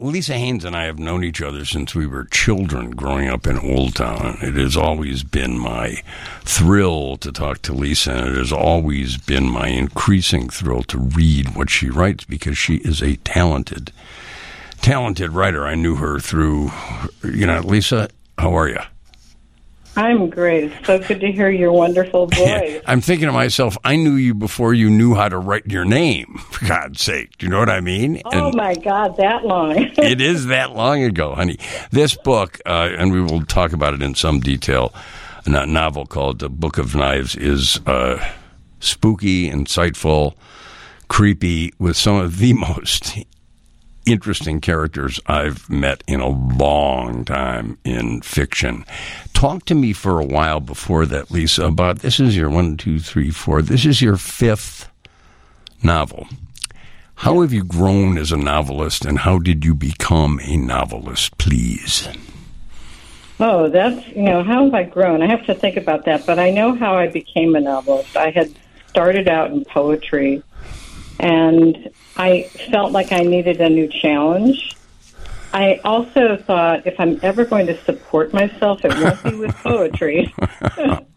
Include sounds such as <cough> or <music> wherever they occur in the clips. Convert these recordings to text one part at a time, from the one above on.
Lisa Haines and I have known each other since we were children growing up in Old Town. It has always been my thrill to talk to Lisa, and it has always been my increasing thrill to read what she writes because she is a talented, talented writer. I knew her through, you know, Lisa, how are you? I'm great. It's so good to hear your wonderful <laughs> voice. I'm thinking to myself, I knew you before you knew how to write your name, <laughs> for God's sake. Do you know what I mean? Oh, and my God, that long. <laughs> it is that long ago, honey. This book, uh, and we will talk about it in some detail, a novel called The Book of Knives, is uh, spooky, insightful, creepy, with some of the most interesting characters I've met in a long time in fiction. Talk to me for a while before that, Lisa, about this is your one, two, three, four, this is your fifth novel. How have you grown as a novelist and how did you become a novelist, please? Oh, that's, you know, how have I grown? I have to think about that, but I know how I became a novelist. I had started out in poetry and I felt like I needed a new challenge. I also thought if I'm ever going to support myself, it won't be with <laughs> poetry.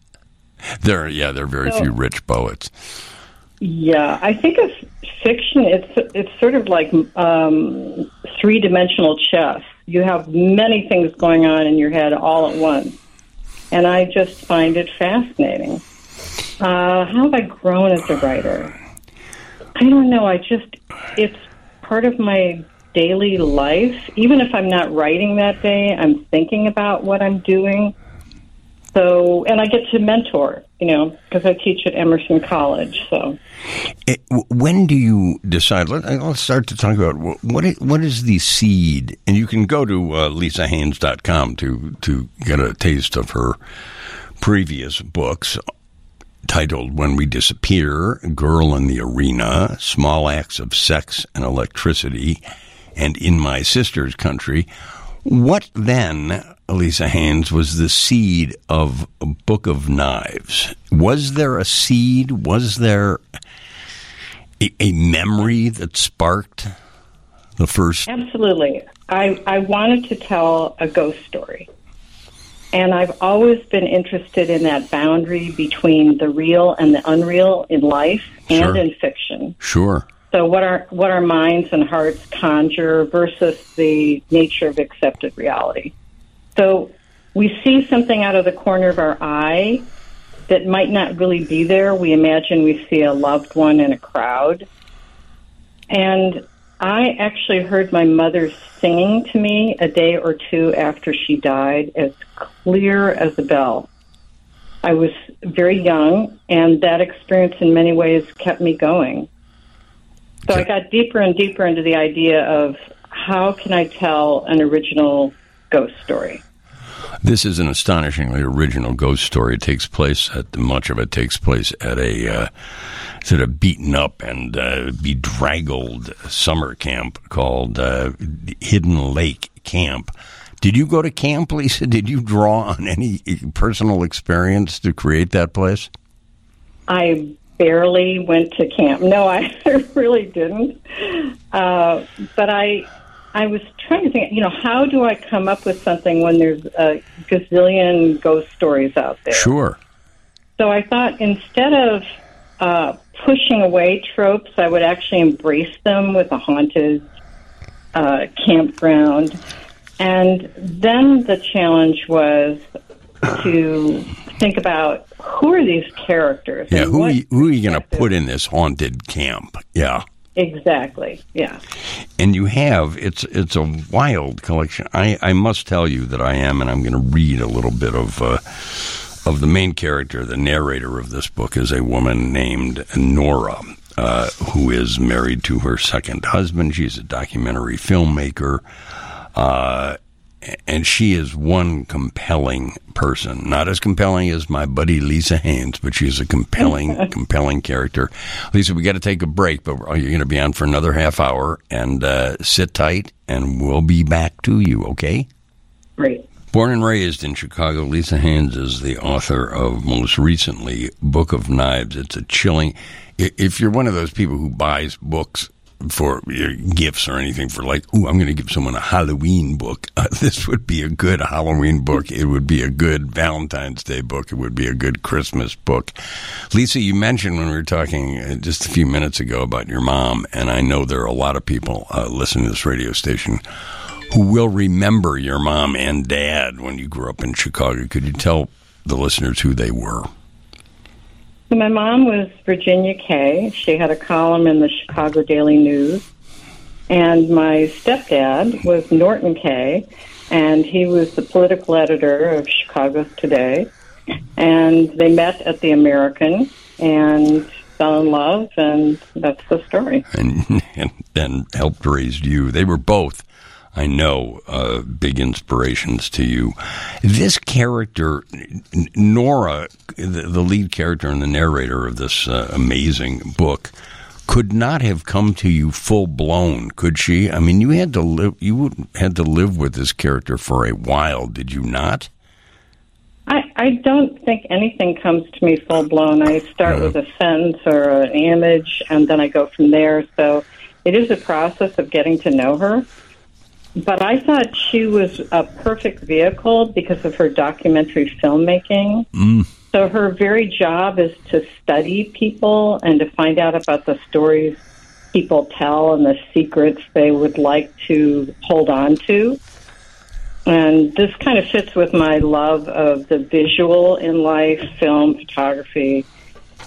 <laughs> there, yeah, there are very so, few rich poets. Yeah, I think of fiction. It's it's sort of like um, three dimensional chess. You have many things going on in your head all at once, and I just find it fascinating. Uh, how have I grown as a writer? I don't know. I just, it's part of my daily life. Even if I'm not writing that day, I'm thinking about what I'm doing. So, and I get to mentor, you know, because I teach at Emerson College. So, it, when do you decide? Let, us start to talk about what is, what is the seed, and you can go to uh, to to get a taste of her previous books titled When We Disappear, Girl in the Arena, Small Acts of Sex and Electricity, and In My Sister's Country. What then, Elisa Haines, was the seed of Book of Knives? Was there a seed? Was there a, a memory that sparked the first? Absolutely. I, I wanted to tell a ghost story. And I've always been interested in that boundary between the real and the unreal in life and sure. in fiction. Sure. So what our what our minds and hearts conjure versus the nature of accepted reality. So we see something out of the corner of our eye that might not really be there. We imagine we see a loved one in a crowd. And I actually heard my mother singing to me a day or two after she died as clear as a bell. I was very young, and that experience in many ways kept me going. So I got deeper and deeper into the idea of how can I tell an original ghost story. This is an astonishingly original ghost story. It takes place at much of it takes place at a uh, sort of beaten up and uh, bedraggled summer camp called uh, Hidden Lake Camp. Did you go to camp, Lisa? Did you draw on any personal experience to create that place? I barely went to camp. No, I <laughs> really didn't. Uh, but I, I was trying to think. You know, how do I come up with something when there's a gazillion ghost stories out there? Sure. So I thought instead of uh, pushing away tropes. I would actually embrace them with a haunted uh, campground. And then the challenge was to think about who are these characters? Yeah, who are you, who are you going to put in this haunted camp? Yeah. Exactly. Yeah. And you have it's it's a wild collection. I I must tell you that I am, and I'm going to read a little bit of. Uh, of the main character, the narrator of this book, is a woman named Nora, uh, who is married to her second husband. She's a documentary filmmaker. Uh, and she is one compelling person. Not as compelling as my buddy Lisa Haines, but she's a compelling, <laughs> compelling character. Lisa, we got to take a break, but you're going to be on for another half hour. And uh, sit tight, and we'll be back to you, okay? Great. Born and raised in Chicago, Lisa Haines is the author of most recently Book of Knives. It's a chilling. If you're one of those people who buys books for gifts or anything for like, oh, I'm going to give someone a Halloween book. <laughs> Uh, this would be a good Halloween book. It would be a good Valentine's Day book. It would be a good Christmas book. Lisa, you mentioned when we were talking uh, just a few minutes ago about your mom, and I know there are a lot of people uh, listening to this radio station who will remember your mom and dad when you grew up in Chicago. Could you tell the listeners who they were? So my mom was Virginia Kay. She had a column in the Chicago Daily News. And my stepdad was Norton Kay, and he was the political editor of Chicago Today. And they met at the American and fell in love, and that's the story. And, <laughs> and then helped raise you. They were both I know, uh, big inspirations to you. This character, Nora, the, the lead character and the narrator of this uh, amazing book, could not have come to you full blown, could she? I mean, you had to live. You had to live with this character for a while, did you not? I, I don't think anything comes to me full blown. I start with a sentence or an image, and then I go from there. So it is a process of getting to know her. But I thought she was a perfect vehicle because of her documentary filmmaking. Mm. So her very job is to study people and to find out about the stories people tell and the secrets they would like to hold on to. And this kind of fits with my love of the visual in life, film, photography,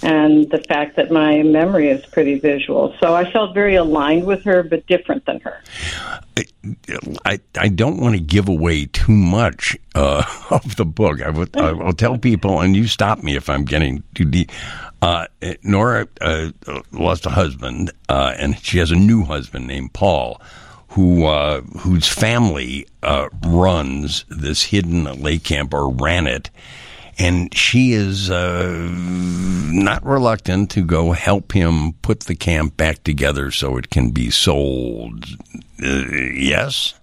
and the fact that my memory is pretty visual. So I felt very aligned with her, but different than her. I, I don't want to give away too much uh, <laughs> of the book. I will, I will tell people, and you stop me if I'm getting too deep. Uh, Nora uh, lost a husband, uh, and she has a new husband named Paul, who uh, whose family uh, runs this hidden lake camp or ran it and she is uh, not reluctant to go help him put the camp back together so it can be sold. Uh, yes.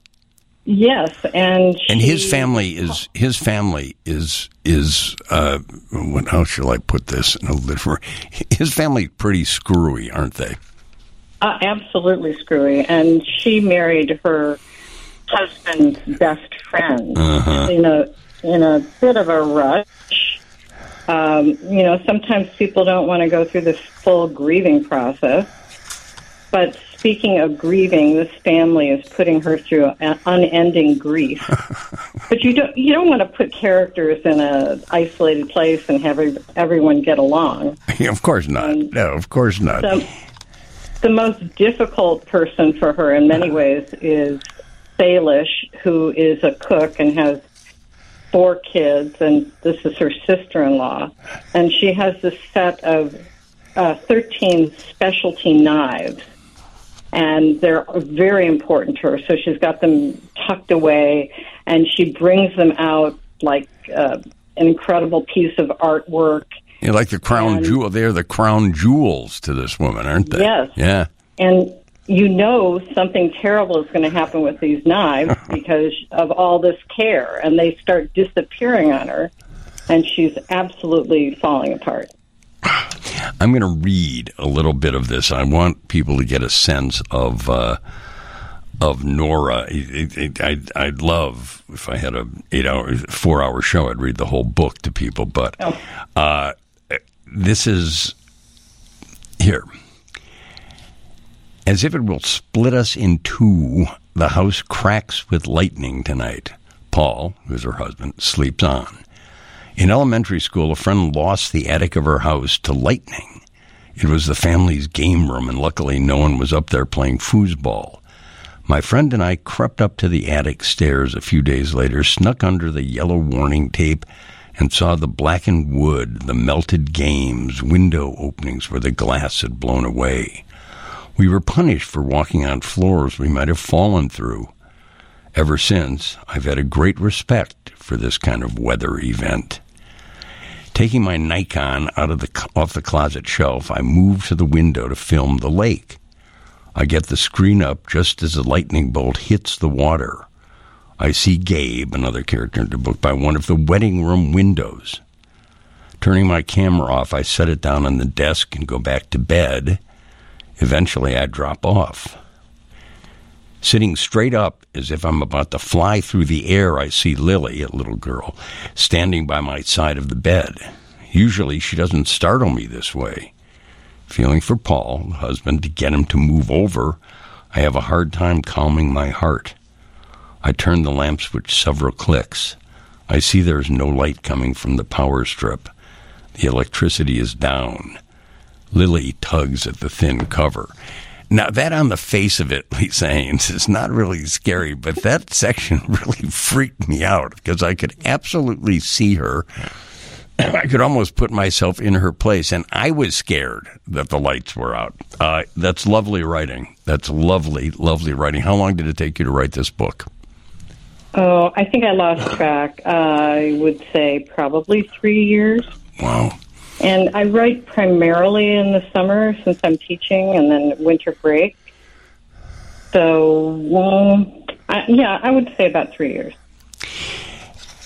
Yes, and she, and his family is his family is is uh, what, how shall I put this in a literal? His family pretty screwy, aren't they? Uh, absolutely screwy, and she married her husband's best friend uh-huh. in a in a bit of a rush um, you know, sometimes people don't want to go through this full grieving process. But speaking of grieving, this family is putting her through an unending grief. <laughs> but you don't you don't want to put characters in a isolated place and have everyone get along. of course not. Um, no, of course not. So, the most difficult person for her in many ways is Salish, who is a cook and has four kids, and this is her sister in law. And she has this set of uh, 13 specialty knives, and they're very important to her. So she's got them tucked away, and she brings them out like uh, an incredible piece of artwork. Yeah, like the crown jewel. They're the crown jewels to this woman, aren't they? Yes. Yeah. And you know something terrible is going to happen with these knives <laughs> because of all this care, and they start disappearing on her, and she's absolutely falling apart. <sighs> I'm going to read a little bit of this. I want people to get a sense of uh, of Nora. I'd, I'd love if I had a eight hour, four hour show. I'd read the whole book to people, but oh. uh, this is here. As if it will split us in two, the house cracks with lightning tonight. Paul, who's her husband, sleeps on. In elementary school, a friend lost the attic of her house to lightning. It was the family's game room, and luckily no one was up there playing foosball. My friend and I crept up to the attic stairs a few days later, snuck under the yellow warning tape, and saw the blackened wood, the melted games, window openings where the glass had blown away. We were punished for walking on floors we might have fallen through. Ever since, I've had a great respect for this kind of weather event. Taking my Nikon out of the off the closet shelf, I move to the window to film the lake. I get the screen up just as the lightning bolt hits the water. I see Gabe, another character in the book, by one of the wedding room windows. Turning my camera off, I set it down on the desk and go back to bed. Eventually, I drop off. Sitting straight up as if I'm about to fly through the air, I see Lily, a little girl, standing by my side of the bed. Usually, she doesn't startle me this way. Feeling for Paul, the husband, to get him to move over, I have a hard time calming my heart. I turn the lamp switch several clicks. I see there's no light coming from the power strip. The electricity is down. Lily tugs at the thin cover. Now, that on the face of it, <laughs> Lisa Haines, is not really scary, but that <laughs> section really freaked me out because I could absolutely see her. <clears throat> I could almost put myself in her place, and I was scared that the lights were out. Uh, that's lovely writing. That's lovely, lovely writing. How long did it take you to write this book? Oh, I think I lost track. Uh, I would say probably three years. Wow. And I write primarily in the summer since I'm teaching and then winter break. So, well, I, yeah, I would say about three years.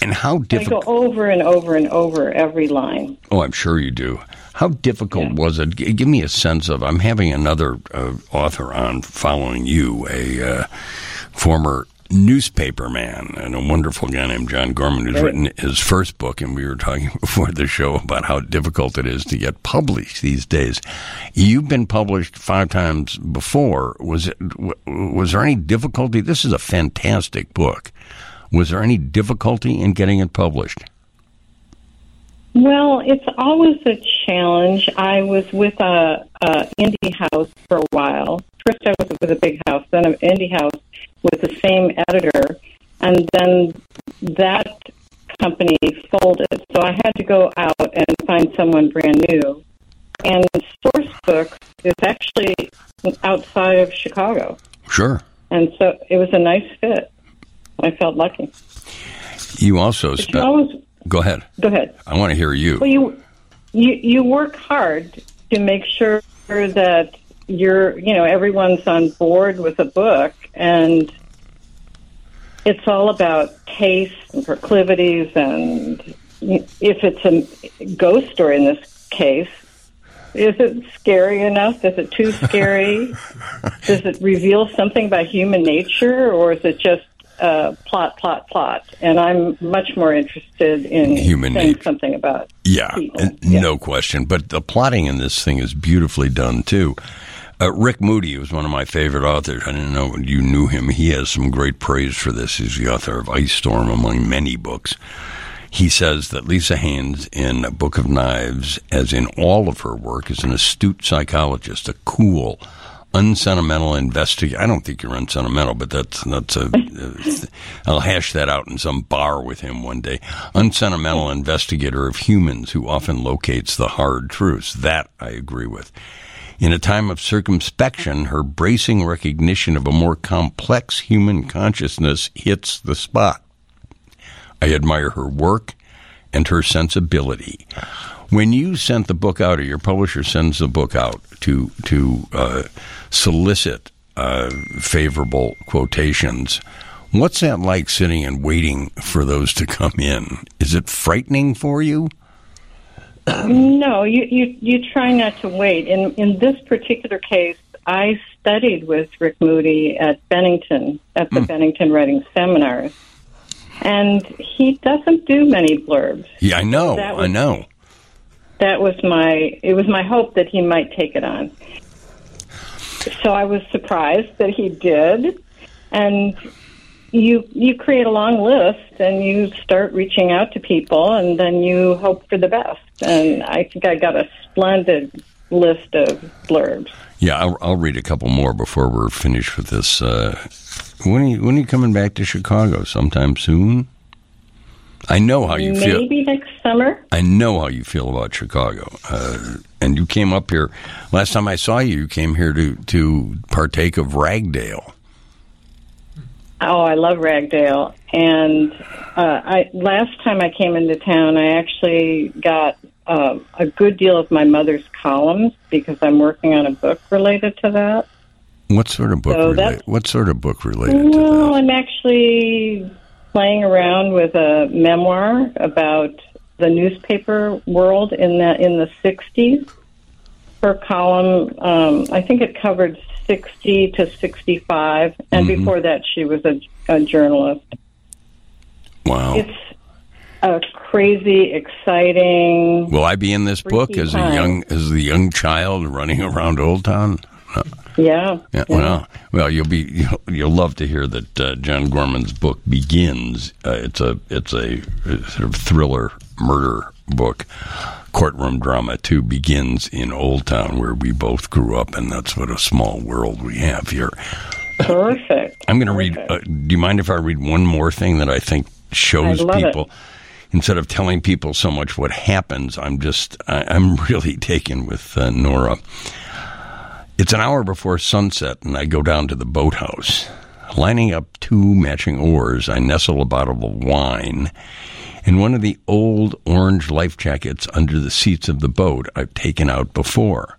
And how difficult? I go over and over and over every line. Oh, I'm sure you do. How difficult yeah. was it? G- give me a sense of. I'm having another uh, author on following you, a uh, former newspaper man and a wonderful guy named John Gorman who's right. written his first book and we were talking <laughs> before the show about how difficult it is to get published these days. You've been published five times before. Was it was there any difficulty? This is a fantastic book. Was there any difficulty in getting it published? Well, it's always a challenge. I was with a, a indie house for a while. First, I was with a big house, then an indie house with the same editor, and then that company folded. So I had to go out and find someone brand new. And Sourcebook is actually outside of Chicago. Sure. And so it was a nice fit. I felt lucky. You also spent. Go ahead. Go ahead. I want to hear you. Well, you you you work hard to make sure that you're you know everyone's on board with a book and it's all about taste and proclivities and if it's a ghost story in this case is it scary enough is it too scary <laughs> does it reveal something about human nature or is it just uh, plot, plot, plot, and I'm much more interested in human saying nature. something about yeah, yeah, no question. But the plotting in this thing is beautifully done too. Uh, Rick Moody was one of my favorite authors. I didn't know you knew him. He has some great praise for this. He's the author of Ice Storm, among many books. He says that Lisa Haines, in A Book of Knives, as in all of her work, is an astute psychologist, a cool, unsentimental investigator. I don't think you're unsentimental, but that's that's a. <laughs> I'll hash that out in some bar with him one day. Unsentimental investigator of humans who often locates the hard truths. That I agree with. In a time of circumspection, her bracing recognition of a more complex human consciousness hits the spot. I admire her work and her sensibility. When you sent the book out, or your publisher sends the book out to to uh, solicit uh, favorable quotations, what's that like sitting and waiting for those to come in? Is it frightening for you? No, you, you you try not to wait. In in this particular case, I studied with Rick Moody at Bennington at the mm. Bennington Writing Seminars, and he doesn't do many blurbs. Yeah, I know. Was, I know. That was my. It was my hope that he might take it on. So I was surprised that he did, and you you create a long list and you start reaching out to people and then you hope for the best and i think i got a splendid list of blurbs yeah i'll, I'll read a couple more before we're finished with this uh, when are you when are you coming back to chicago sometime soon I know how you Maybe feel. Maybe next summer. I know how you feel about Chicago, uh, and you came up here. Last time I saw you, you came here to to partake of Ragdale. Oh, I love Ragdale. And uh, I last time I came into town, I actually got uh, a good deal of my mother's columns because I'm working on a book related to that. What sort of book? So related, what sort of book related well? I'm actually playing around with a memoir about the newspaper world in the in the '60s. her column. Um, I think it covered 60 to 65, and Mhm. before that, she was a, a journalist. Wow. It's a crazy, exciting. Will I be in this book as a young as the young child running around Old Town? Yeah. Yeah, well, well, you'll be you'll, you'll love to hear that uh, John Gorman's book begins. Uh, it's a it's a, uh, sort of thriller murder book. Courtroom drama too begins in Old Town, where we both grew up, and that's what a small world we have here. Perfect. I'm going to read. Uh, do you mind if I read one more thing that I think shows I love it. people? Instead of telling people so much what happens, I'm just I, I'm <laughs> really taken with uh, Nora. It's an hour before sunset, and I go down to the boathouse. Lining up two matching oars, I nestle a bottle of wine and one of the old orange life jackets under the seats of the boat I've taken out before.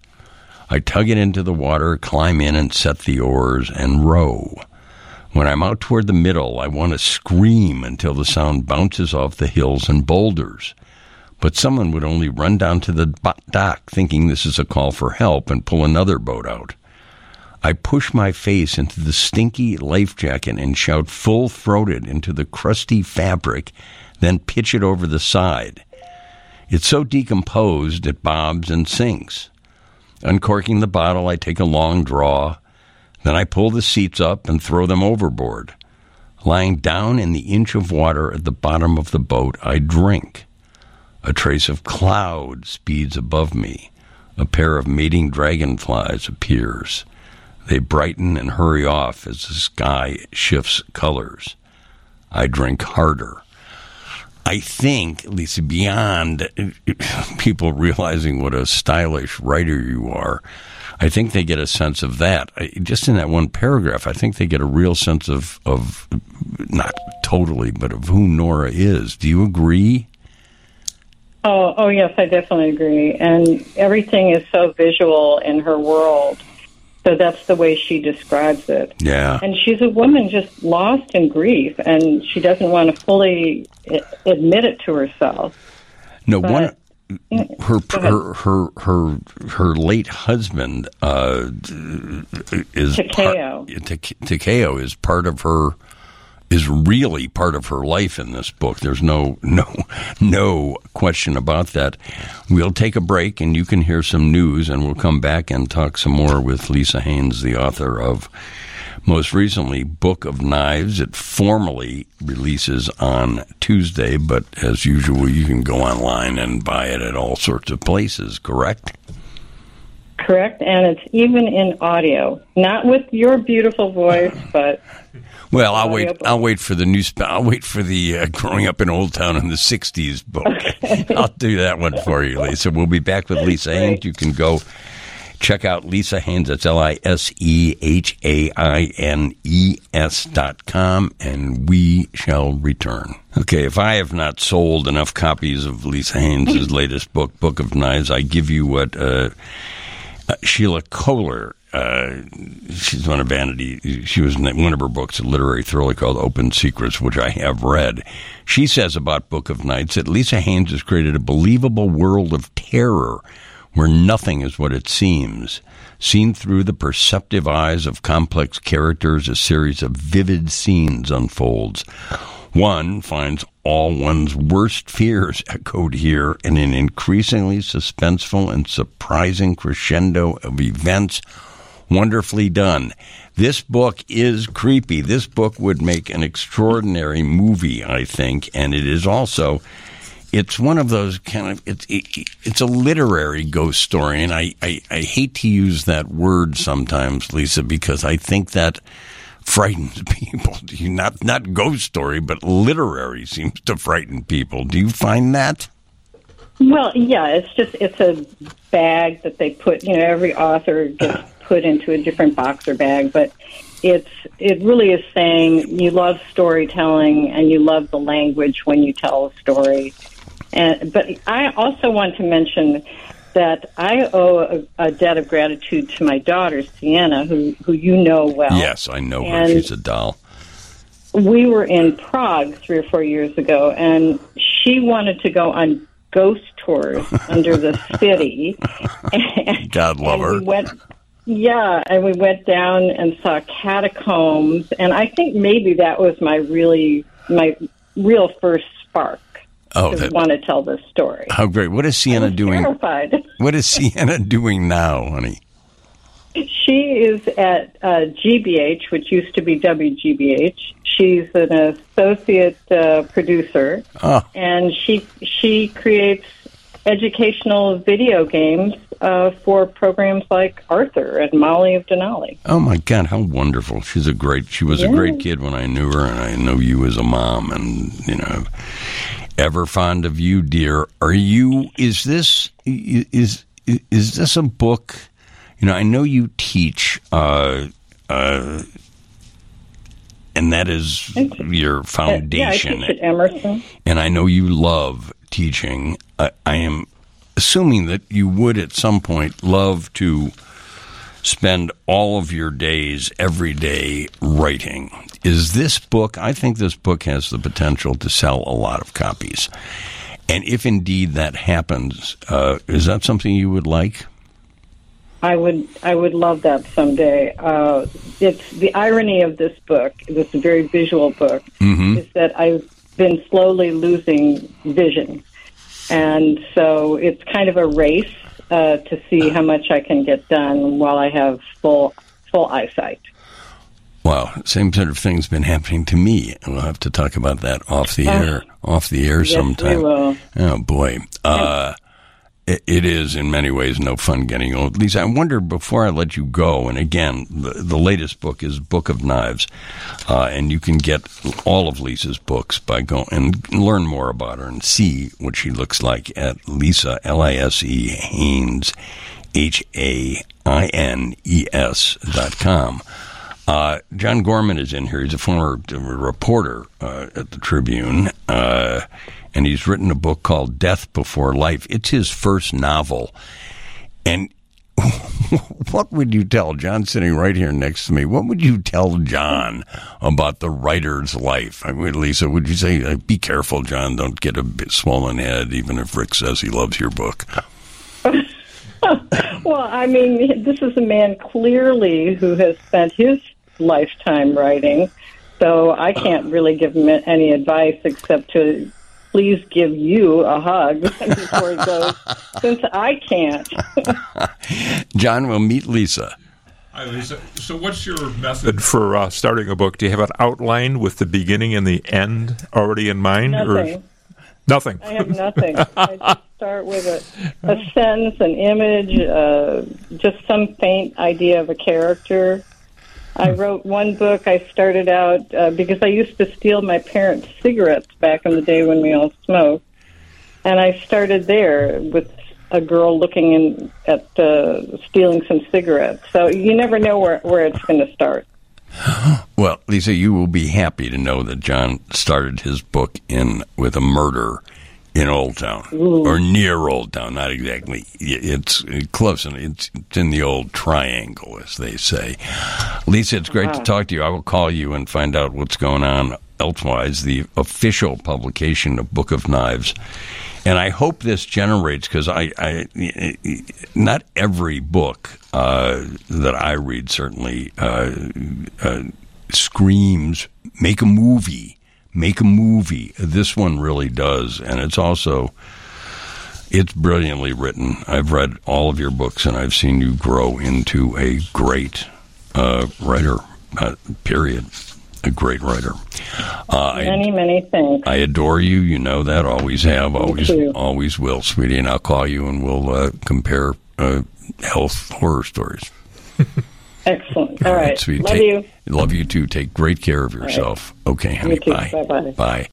I tug it into the water, climb in, and set the oars and row. When I'm out toward the middle, I want to scream until the sound bounces off the hills and boulders. But someone would only run down to the dock thinking this is a call for help and pull another boat out. I push my face into the stinky life jacket and shout full throated into the crusty fabric, then pitch it over the side. It's so decomposed it bobs and sinks. Uncorking the bottle, I take a long draw. Then I pull the seats up and throw them overboard. Lying down in the inch of water at the bottom of the boat, I drink. A trace of cloud speeds above me. A pair of mating dragonflies appears. They brighten and hurry off as the sky shifts colors. I drink harder. I think, at least beyond people realizing what a stylish writer you are, I think they get a sense of that. Just in that one paragraph, I think they get a real sense of, of not totally, but of who Nora is. Do you agree? Oh, oh yes, I definitely agree. And everything is so visual in her world. So that's the way she describes it. Yeah. And she's a woman just lost in grief, and she doesn't want to fully admit it to herself. No, But- one her her her her her late husband uh, is Takeo. Tak- Takeo is part of her is really part of her life in this book. There's no no no question about that. We'll take a break and you can hear some news and we'll come back and talk some more with Lisa Haines, the author of most recently Book of Knives. It formally releases on Tuesday, but as usual, you can go online and buy it at all sorts of places, correct? Correct, and it's even in audio, not with your beautiful voice, but Well, I'll wait. I'll wait for the new. I'll wait for the uh, growing up in Old Town in the '60s book. <laughs> I'll do that one for you, Lisa. We'll be back with Lisa Haines. Great. You can go check out Lisa Haines. That's L I S E H A I N E S dot com, and we shall return. Okay, if I have not sold enough copies of Lisa Haines' <laughs> latest book, Book of Knives, I give you what. Uh, uh, Sheila Kohler. Uh, she's one of Vanity. She was in one of her books, a literary thriller called Open Secrets, which I have read. She says about Book of Nights that Lisa Haines has created a believable world of terror where nothing is what it seems. Seen through the perceptive eyes of complex characters, a series of vivid scenes unfolds. One finds all one's worst fears echoed here in an increasingly suspenseful and surprising crescendo of events wonderfully done. This book is creepy. This book would make an extraordinary movie, I think, and it is also it's one of those kind of it's it, it's a literary ghost story and I, I I hate to use that word sometimes Lisa because I think that frightens <laughs> people. Do you not not ghost story, but literary seems to frighten people. Do you find that? well, yeah, it's just it's a bag that they put. You know, every author gets put into a different box or bag, but it's it really is saying you love storytelling and you love the language when you tell a story. And but I also want to mention that I owe a, a debt of gratitude to my daughter Sienna, who who you know well. Yes, I know her. And- She's a doll. we were in Prague three or four years ago, and she wanted to go on ghost tours <laughs> under the city. God love and her. We went, yeah, and we went down and saw catacombs, and I think maybe that was my really my real first spark Oh, to that, want to tell this story. how great! What is Sienna I'm doing? Terrified. <laughs> What is Sienna doing now, honey? She is at uh, GBH, which used to be WGBH. She's an associate uh, producer, Oh, and she she creates educational video games uh, for programs like Arthur and Molly of Denali. oh my God! How wonderful! She's a great. She was a great kid when I knew her, and I know you as a mom, and you know, ever fond of you, dear. Are you? Is this is is this a book? You know, I know you teach, uh, uh, and that is your Uh, foundation. Yeah, I teach at Emerson. and I know you love teaching. I, I am assuming that you would at some point love to spend all of your days every day writing. Is this book, I think this book has the potential to sell a lot of copies. And if indeed that happens, uh, is that something you would like? I would I would love that someday. Uh, it's the irony of this book, this very visual book, is that I've been slowly losing vision, and so it's kind of a race uh, to see how much I can get done while I have full full eyesight. Wow, same sort of thing's been happening to me. and We'll have to talk about that off the air, off the air Uh, Yes, sometime. will. Oh boy, uh, it, is in many ways no fun getting old. Lisa, I wonder before I let you go, and again, the, the latest book is Book of Knives, uh, and you can get all of Lisa's books by going and learn more about her and see what she looks like at Lisa L I S E Haines H A I N E S dot com. Uh, John Gorman is in here. He's a former uh, reporter uh, at the Tribune, uh, and he's written a book called Death Before Life. It's his first novel. And <laughs> what would you tell John sitting right here next to me? What would you tell John about the writer's life? I mean, Lisa, would you say, uh, be careful, John, don't get a swollen head, even if Rick says he loves your book? <laughs> Well, I mean, this is a man clearly who has spent his lifetime writing, so I can't really give him any advice except to please give you a hug <laughs> before he goes, since I can't. <laughs> John will meet Lisa. Hi, Lisa. So, what's your method for uh, starting a book? Do you have an outline with the beginning and the end already in mind? Nothing. Or nothing. I have nothing. <laughs> I just start with a, a sense, an image, uh, just some faint idea of a character. I wrote one book. I started out uh, because I used to steal my parents' cigarettes back in the day when we all smoked, and I started there with a girl looking in at uh, stealing some cigarettes. So you never know where where it's going to start. <gasps> Well, Lisa, you will be happy to know that John started his book in with a murder in Old Town or near Old Town. Not exactly. It's close, and it's, it's in the old triangle, as they say. Lisa, it's great to talk to you. I will call you and find out what's going on elsewise. The official publication of Book of Knives. And I hope this generates because I, I, not every book uh, that I read certainly uh, uh, screams make a movie, make a movie. This one really does, and it's also it's brilliantly written. I've read all of your books, and I've seen you grow into a great uh, writer. Uh, period. A great writer. Uh, I, Many, many things. I adore you. You know that. Always have. Always, always will, sweetie. And I'll call you, and we'll uh, compare uh, health horror stories. <laughs> Excellent. All right. Love Take- you. Love you too. Take great care of yourself. Okay, honey. Bye. Bye-bye. Bye.